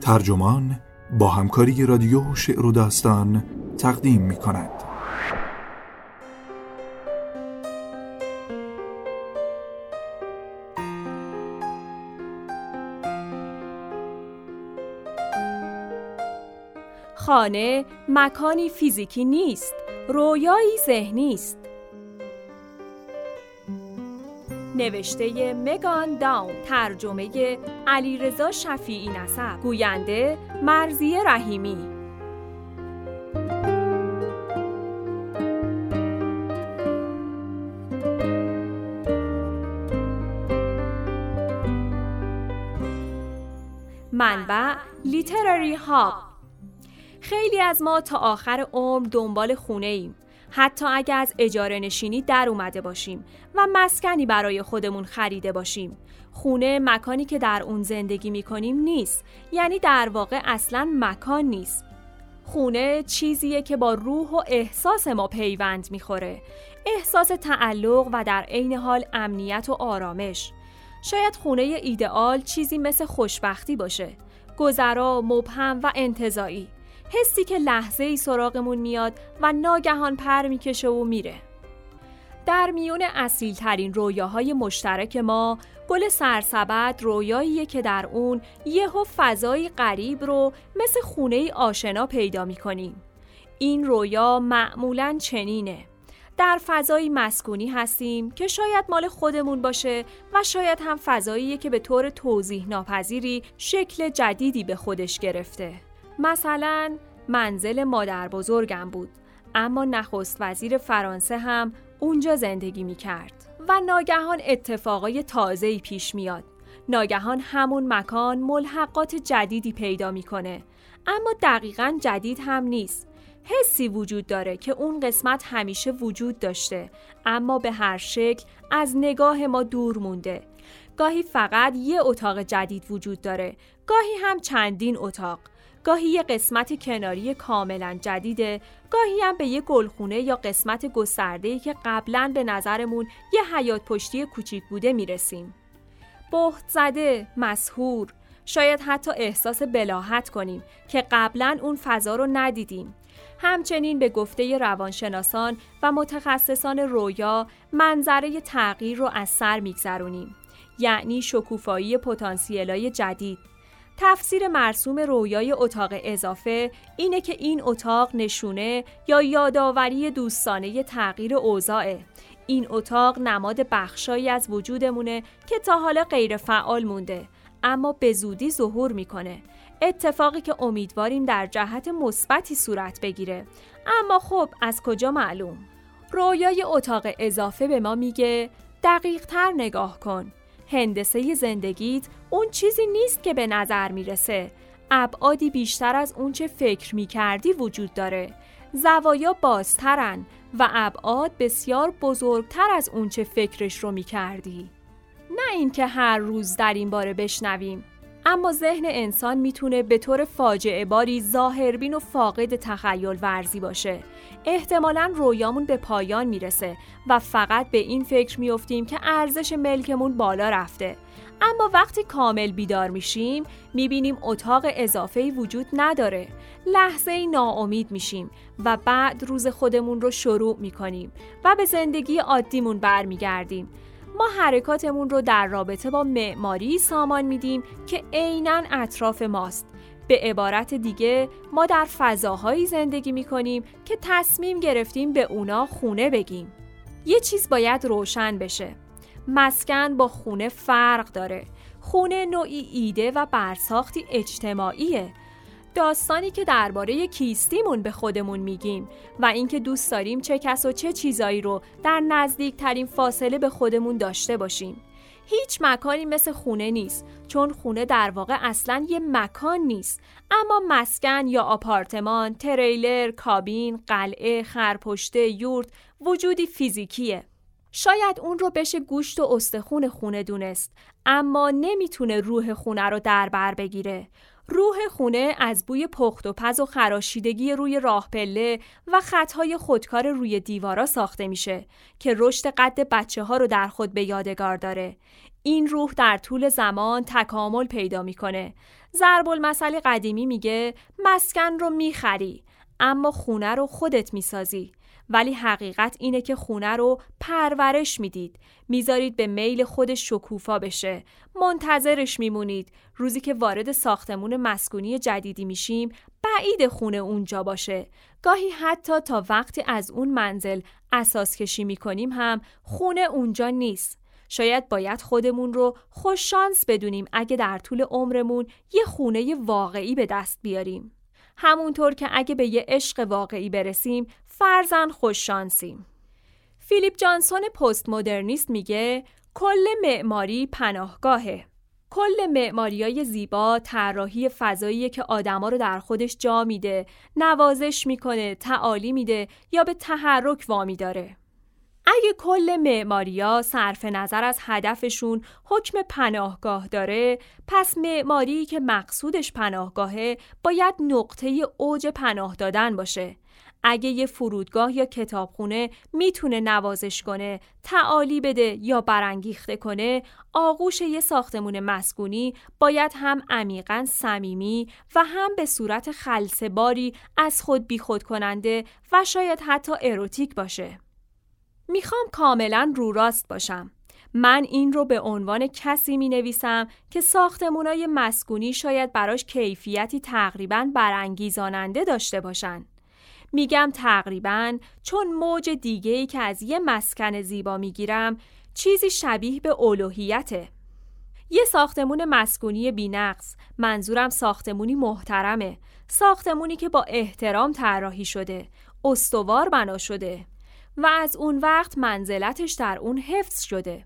ترجمان با همکاری رادیو شعر و داستان تقدیم می کند. خانه مکانی فیزیکی نیست رویایی ذهنی است نوشته مگان داون ترجمه علیرضا شفیعی نسب گوینده مرزیه رحیمی. منبع لیتراری هاب خیلی از ما تا آخر عمر دنبال خونه ایم حتی اگر از اجاره نشینی در اومده باشیم و مسکنی برای خودمون خریده باشیم. خونه مکانی که در اون زندگی می‌کنیم نیست یعنی در واقع اصلا مکان نیست. خونه چیزیه که با روح و احساس ما پیوند می‌خوره. احساس تعلق و در عین حال امنیت و آرامش. شاید خونه ایدئال چیزی مثل خوشبختی باشه. گذرا مبهم و انتظایی. حسی که لحظه ای سراغمون میاد و ناگهان پر می‌کشه و میره. در میون اصیل ترین رویاهای مشترک ما گل سرسبد رویاییه که در اون یهو فضایی غریب رو مثل خونه ای آشنا پیدا می‌کنیم. این رویا معمولا چنینه. در فضایی مسکونی هستیم که شاید مال خودمون باشه و شاید هم فضاییه که به طور توضیح ناپذیری شکل جدیدی به خودش گرفته. مثلا منزل مادر بزرگم بود اما نخست وزیر فرانسه هم اونجا زندگی می کرد و ناگهان اتفاقای تازه‌ای پیش میاد. ناگهان همون مکان ملحقات جدیدی پیدا می‌کنه. اما دقیقا جدید هم نیست. حسی وجود داره که اون قسمت همیشه وجود داشته اما به هر شکل از نگاه ما دور مونده. گاهی فقط یه اتاق جدید وجود داره گاهی هم چندین اتاق. گاهی یه قسمت کناری کاملا جدیده گاهی هم به یه گلخونه یا قسمت گسترده‌ای که قبلا به نظرمون یه حیات پشتی کوچیک بوده می‌رسیم. بهت زده، مسهور شاید حتی احساس بلاحت کنیم که قبلا اون فضا رو ندیدیم. همچنین به گفته روانشناسان و متخصصان رویا منظره تغییر رو از سر میگذرونیم. یعنی شکوفایی پتانسیلای جدید. تفسیر مرسوم رویای اتاق اضافه اینه که این اتاق نشونه یا یادآوری دوستانه تغییر اوضاعه. این اتاق نماد بخشایی از وجودمونه که تا حالا غیر فعال مونده اما به زودی ظهور می‌کنه. اتفاقی که امیدواریم در جهت مثبتی صورت بگیره. اما خب از کجا معلوم؟ رویای اتاق اضافه به ما میگه دقیق تر نگاه کن. هندسه زندگیت اون چیزی نیست که به نظر می‌رسه. ابعادی بیشتر از اون چه فکر می‌کردی وجود داره. زوایا بازترن و ابعاد بسیار بزرگتر از اون چه فکرش رو می‌کردی. نه اینکه هر روز در این باره بشنویم. اما ذهن انسان می‌تونه به طور فاجعه باری ظاهربین و فاقد تخیل ورزی باشه. احتمالا رویامون به پایان می‌رسه و فقط به این فکر میافتیم که ارزش ملکمون بالا رفته. اما وقتی کامل بیدار میشیم می‌بینیم اتاق اضافه وجود نداره. لحظه ای ناامید میشیم و بعد روز خودمون رو شروع می‌کنیم و به زندگی عادیمون برمیگردیم. ما حرکاتمون رو در رابطه با معماری سامان میدیم که عینا اطراف ماست. به عبارت دیگه ما در فضاهایی زندگی می‌کنیم که تصمیم گرفتیم به اونا خونه بگیم. یه چیز باید روشن بشه. مسکن با خونه فرق داره. خونه نوعی ایده و برساختی اجتماعیه. داستانی که درباره کیستیمون به خودمون میگیم و اینکه دوست داریم چه کس و چه چیزایی رو در نزدیکترین فاصله به خودمون داشته باشیم. هیچ مکانی مثل خونه نیست چون خونه در واقع اصلا یه مکان نیست اما مسکن یا آپارتمان، تریلر، کابین، قلعه، خرپشته، یورت وجودی فیزیکیه. شاید اون رو بشه گوشت و استخون خونه دونست اما نمی‌تونه روح خونه رو در بر بگیره روح خونه از بوی پخت و پز و خراشیدگی روی راه پله و خطهای خودکار روی دیوارا ساخته میشه که رشد قد بچه ها رو در خود به یادگار داره. این روح در طول زمان تکامل پیدا می‌کنه. ضرب المثل قدیمی میگه مسکن رو می‌خری اما خونه رو خودت می‌سازی. ولی حقیقت اینه که خونه رو پرورش می‌دید. می‌ذارید به میل خودش شکوفا بشه. منتظرش میمونید. روزی که وارد ساختمون مسکونی جدیدی میشیم بعید خونه اونجا باشه. گاهی حتی تا وقتی از اون منزل اساس کشی می‌کنیم هم خونه اونجا نیست. شاید باید خودمون رو خوششانس بدونیم اگه در طول عمرمون یه خونه واقعی به دست بیاریم. همونطور که اگه به یه عشق واقعی برسیم فرزن خوششانسیم. فیلیپ جانسون پست مدرنیست میگه کل معماری پناهگاهه. کل معماریای زیبا طراحی فضایی که آدما رو در خودش جا میده، نوازش می‌کنه، تعالی میده یا به تحرک وامی داره. اگه کل معماریا صرف نظر از هدفشون حکم پناهگاه داره پس معماری که مقصودش پناهگاهه باید نقطه اوج پناه دادن باشه اگه یه فرودگاه یا کتابخونه می‌تونه نوازش کنه، تعالی بده یا برانگیخته کنه، آغوش یه ساختمون مسکونی باید هم عمیقا صمیمی و هم به صورت خلصباری از خود بیخود کننده و شاید حتی اروتیک باشه. می‌خوام کاملا رو راست باشم. من این رو به عنوان کسی می نویسم که ساختمونای مسکونی شاید براش کیفیتی تقریبا برانگیزاننده داشته باشن. میگم تقریبا چون موج دیگه ای که از یه مسکن زیبا می‌گیرم چیزی شبیه به الوهیته. یه ساختمون مسکونی بینقص. منظورم ساختمونی محترمه. ساختمونی که با احترام طراحی شده. استوار بنا شده. و از اون وقت منزلتش در اون حفظ شده.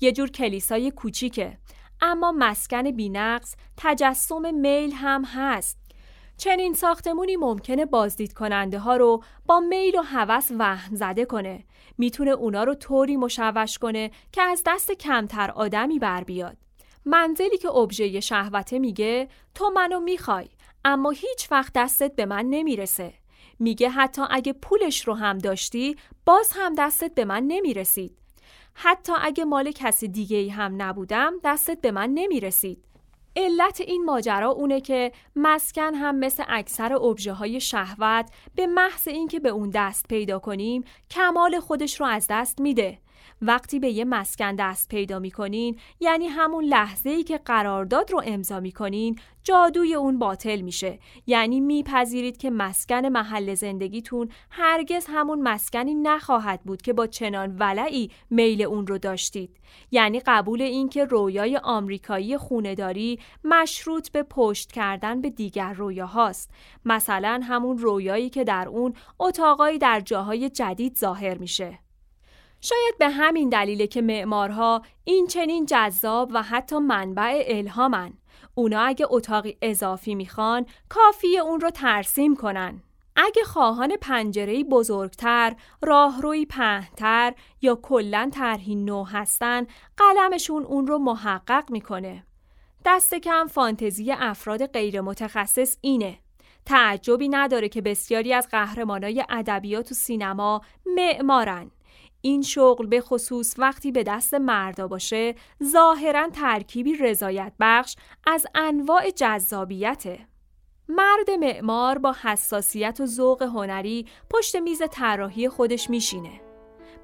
یه جور کلیسای کوچیکه. اما مسکن بینقص تجسم میل هم هست. چنین ساختمونی ممکنه بازدید کننده ها رو با میل و هوس وهم زده کنه. می‌تونه اونا رو طوری مشوش کنه که از دست کمتر آدمی بر بیاد. منزلی که ابژه شهوته میگه تو منو می‌خوای اما هیچ وقت دستت به من نمی‌رسه. میگه حتی اگه پولش رو هم داشتی باز هم دستت به من نمی‌رسید. حتی اگه مال کسی دیگه هم نبودم دستت به من نمی‌رسید. علت این ماجرا اونه که مسکن هم مثل اکثر ابژه های شهوت به محض اینکه به اون دست پیدا کنیم کمال خودش رو از دست میده. وقتی به یه مسکن دست پیدا می‌کنین یعنی همون لحظه ای که قرارداد رو امضا می‌کنین جادوی اون باطل میشه. یعنی میپذیرید که مسکن محل زندگیتون هرگز همون مسکنی نخواهد بود که با چنان ولعی میل اون رو داشتید. یعنی قبول این که رویای آمریکایی خونداری مشروط به پشت کردن به دیگر رویاهاست. مثلا همون رویایی که در اون اتاقایی در جاهای جدید ظاهر میشه. شاید به همین دلیله که معمارها این چنین جذاب و حتی منبع الهامن. اونا اگه اتاقی اضافی می‌خوان کافی اون رو ترسیم کنن. اگه خواهان پنجرهی بزرگتر، راهروی پهنتر یا کلا طرحی نو هستن، قلمشون اون رو محقق می‌کنه. دست کم فانتزی افراد غیر متخصص اینه. تعجبی نداره که بسیاری از قهرمانای ادبیات و سینما معمارن. این شغل به خصوص وقتی به دست مردا باشه ظاهرا ترکیبی رضایت بخش از انواع جذابیته. مرد معمار با حساسیت و ذوق هنری پشت میز طراحی خودش میشینه.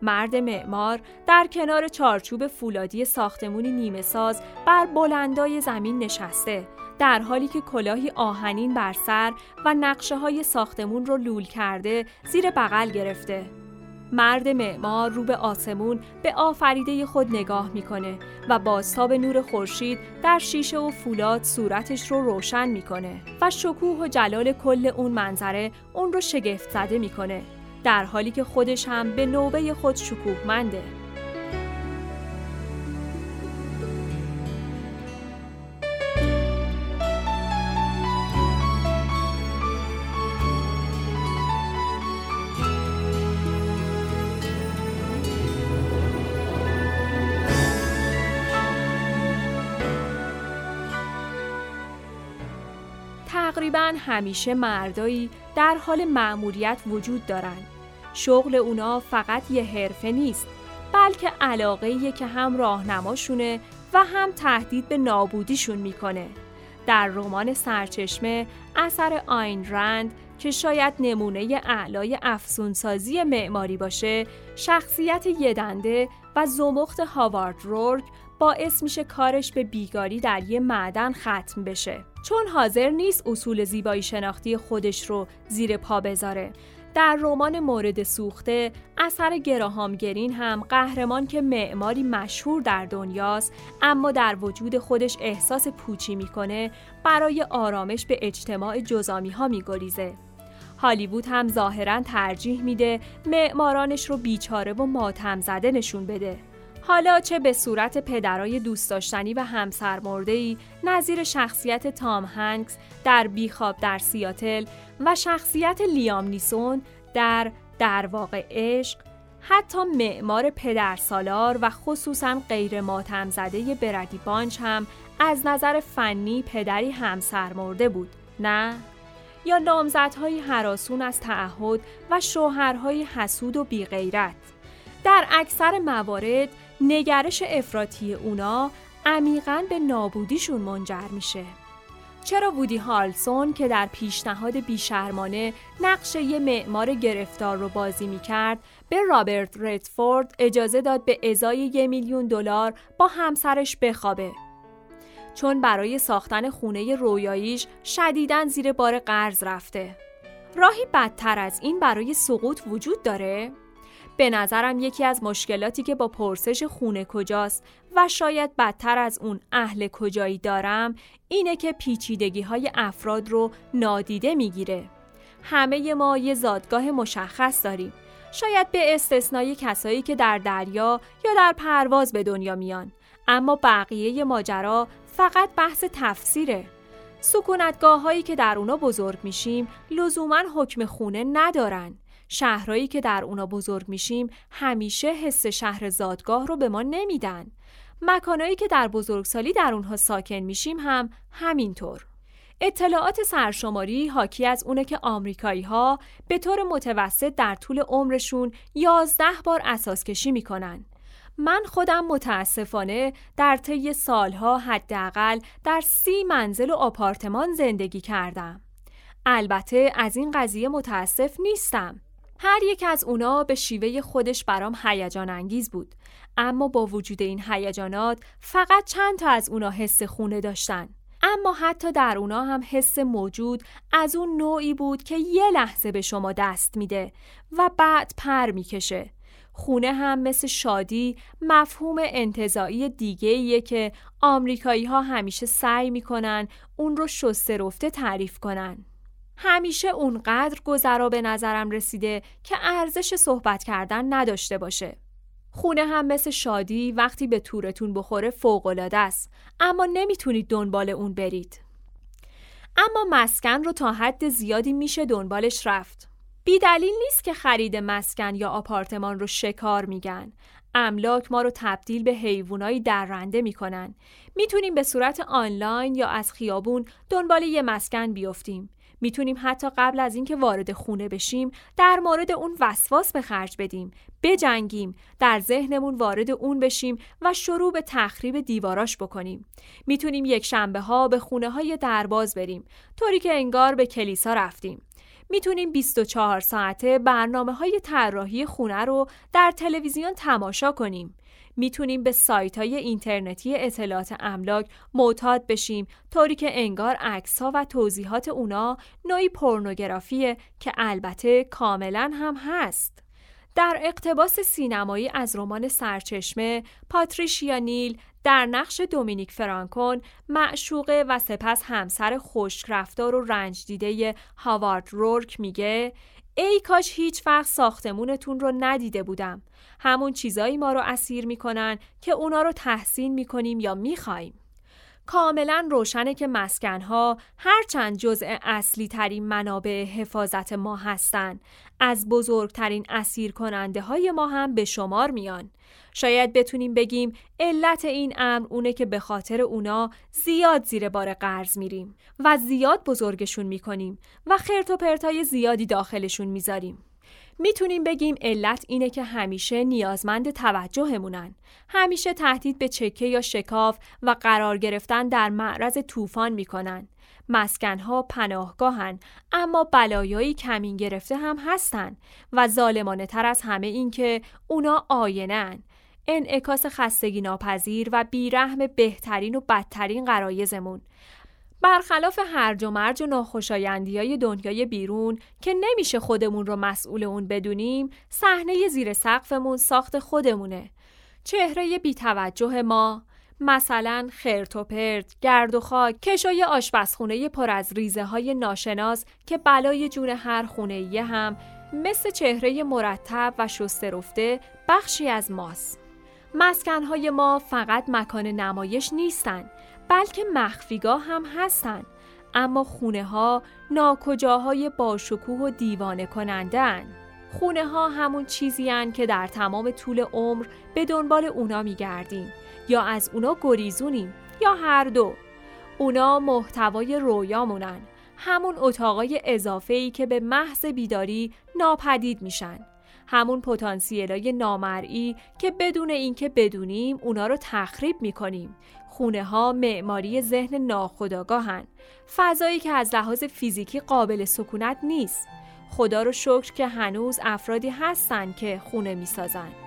مرد معمار در کنار چارچوب فولادی ساختمونی نیمه ساز بر بلندای زمین نشسته در حالی که کلاهی آهنین بر سر و نقشه های ساختمون رو لول کرده زیر بغل گرفته مرد معمار رو به آسمون به آفریده خود نگاه می‌کنه و بازتاب نور خورشید در شیشه و فولاد صورتش رو روشن می‌کنه و شکوه و جلال کل اون منظره اون رو شگفت زده می‌کنه در حالی که خودش هم به نوبه خود شکوهمنده. تقریبا همیشه مردایی در حال مأموریت وجود دارند. شغل اونا فقط یه حرفه نیست بلکه علاقه که هم راهنماشونه و هم تهدید به نابودیشون می‌کنه. در رمان سرچشمه اثر آین رند که شاید نمونه اعلای افسونسازی معماری باشه شخصیت یدنده و زمخت هاوارد رورک باعث میشه کارش به بیگاری در یه معدن ختم بشه چون حاضر نیست اصول زیبایی شناختی خودش رو زیر پا بذاره. در رمان مورد سوخته اثر گراهام گرین هم قهرمان که معماری مشهور در دنیاست اما در وجود خودش احساس پوچی می‌کنه برای آرامش به اجتماع جزامی ها میگریزه. هالیوود هم ظاهرا ترجیح میده معمارانش رو بیچاره و ماتم زده نشون بده. حالا چه به صورت پدرای دوست داشتنی و ای نظیر شخصیت تام هنگس در بیخواب در سیاتل و شخصیت لیام نیسون در در واقع عشق حتی معمار پدر سالار و خصوصا غیر ماتم زده بردی بانچ هم از نظر فنی پدری همسرمرده بود نه؟ یا نامزدهای حراسون از تعهد و شوهرهای حسود و بیغیرت. در اکثر موارد نگرش افراطی اونا عمیقا به نابودیشون منجر میشه. چرا وودی هالسون که در پیشنهاد بیشرمانه نقش یه معمار گرفتار رو بازی می‌کرد به رابرت ردفورد اجازه داد به ازای یه میلیون دلار با همسرش بخوابه. چون برای ساختن خونه رویاییش شدیداً زیر بار قرض رفته. راهی بدتر از این برای سقوط وجود داره؟ به نظرم یکی از مشکلاتی که با پرسش خونه کجاست و شاید بدتر از اون اهل کجایی دارم اینه که پیچیدگی های افراد رو نادیده می‌گیره. همه ما یه زادگاه مشخص داریم. شاید به استثنای کسایی که در دریا یا در پرواز به دنیا میان. اما بقیه ماجرا فقط بحث تفسیره. سکونتگاه هایی که در اونا بزرگ میشیم لزوما حکم خونه ندارن. شهرهایی که در اونا بزرگ میشیم همیشه حس شهر زادگاه رو به ما نمیدن. مکانهایی که در بزرگسالی در اونها ساکن میشیم هم همینطور. اطلاعات سرشماری حاکی از اونه که آمریکایی ها به طور متوسط در طول عمرشون 11 بار اساس کشی می‌کنن. من خودم متاسفانه در طی سالها حداقل در سی منزل و آپارتمان زندگی کردم. البته از این قضیه متاسف نیستم. هر یک از اونا به شیوه خودش برام هیجان انگیز بود. اما با وجود این هیجانات فقط چند تا از اونا حس خونه داشتن. اما حتی در اونا هم حس موجود از اون نوعی بود که یه لحظه به شما دست میده و بعد پر می‌کشه. خونه هم مثل شادی مفهوم انتظایی دیگه که آمریکایی ها همیشه سعی می‌کنن اون رو شسته رفته تعریف کنن. همیشه اونقدر گذرا به نظرم رسیده که ارزش صحبت کردن نداشته باشه. خونه هم مثل شادی وقتی به تورتون بخوره فوقالعاده است اما نمی‌تونید دنبال اون برید. اما مسکن رو تا حد زیادی میشه دنبالش رفت. بی دلیل نیست که خرید مسکن یا آپارتمان رو شکار میگن. املاک ما رو تبدیل به حیوانایی درنده می‌کنن. می‌تونیم به صورت آنلاین یا از خیابون دنبال یه مسکن بیفتیم. می‌تونیم حتی قبل از اینکه وارد خونه بشیم در مورد اون وسواس به خرج بدیم. بجنگیم در ذهنمون وارد اون بشیم و شروع به تخریب دیواراش بکنیم. می‌تونیم یک شنبه ها به خونه های درباز بریم طوری که انگار به کلیسا رفتیم. می‌تونیم 24 ساعته برنامه های طراحی خونه رو در تلویزیون تماشا کنیم. می‌تونیم به سایت های اینترنتی اطلاعات املاک معتاد بشیم طوری که انگار عکس ها و توضیحات اونا نوعی پورنوگرافیه که البته کاملا هم هست. در اقتباس سینمایی از رمان سرچشمه پاتریشیا نیل در نقش دومینیک فرانکون معشوقه و سپس همسر خشک رفتار و رنج دیده هاوارد رورک میگه ای کاش هیچ وقت ساختمونتون رو ندیده بودم. همون چیزایی ما رو اسیر می‌کنن که اونا رو تحسین می‌کنیم یا می‌خوایم. کاملا روشنه که مسکنها هرچند جزء اصلی ترین منابع حفاظت ما هستند از بزرگترین اسیر کننده های ما هم به شمار میان. شاید بتونیم بگیم علت این امر اونه که به خاطر اونا زیاد زیر بار قرض میریم و زیاد بزرگشون می‌کنیم و خرت و پرتای زیادی داخلشون می‌ذاریم. می‌تونیم بگیم علت اینه که همیشه نیازمند توجهمونن. همیشه تهدید به چکه یا شکاف و قرار گرفتن در معرض طوفان می‌کنن. مسکنها پناهگاهن اما بلایایی کمین گرفته هم هستن و ظالمانه تر از همه این که اونا آینن. انعکاس خستگی ناپذیر و بیرحم بهترین و بدترین قرایزمون برخلاف هرج و مرج و ناخوشایندی های دنیای بیرون که نمیشه خودمون رو مسئول اون بدونیم صحنه زیر سقفمون ساخت خودمونه چهره بیتوجه ما مثلا خرت و پرت، گرد و خاک، کشای آشپزخونه پر از ریزه های ناشناس که بلای جون هر خونه هم مثل چهره مرتب و شسته رفته بخشی از ماست. مسکنهای ما فقط مکان نمایش نیستند بلکه مخفیگاه هم هستند اما خونه ها ناکجاهای باشکوه و دیوانه کنندن. خونه ها همون چیزی هن که در تمام طول عمر به دنبال اونا میگردیم. یا از اونا گریزونیم یا هر دو. اونا محتوای رویامونن. همون اتاقای اضافه ای که به محض بیداری ناپدید میشن. همون پتانسیلای نامرئی که بدون اینکه بدونیم اونا رو تخریب می‌کنیم. خونه ها معماری ذهن ناخداگاهن فضایی که از لحاظ فیزیکی قابل سکونت نیست. خدا رو شکر که هنوز افرادی هستن که خونه می‌سازن.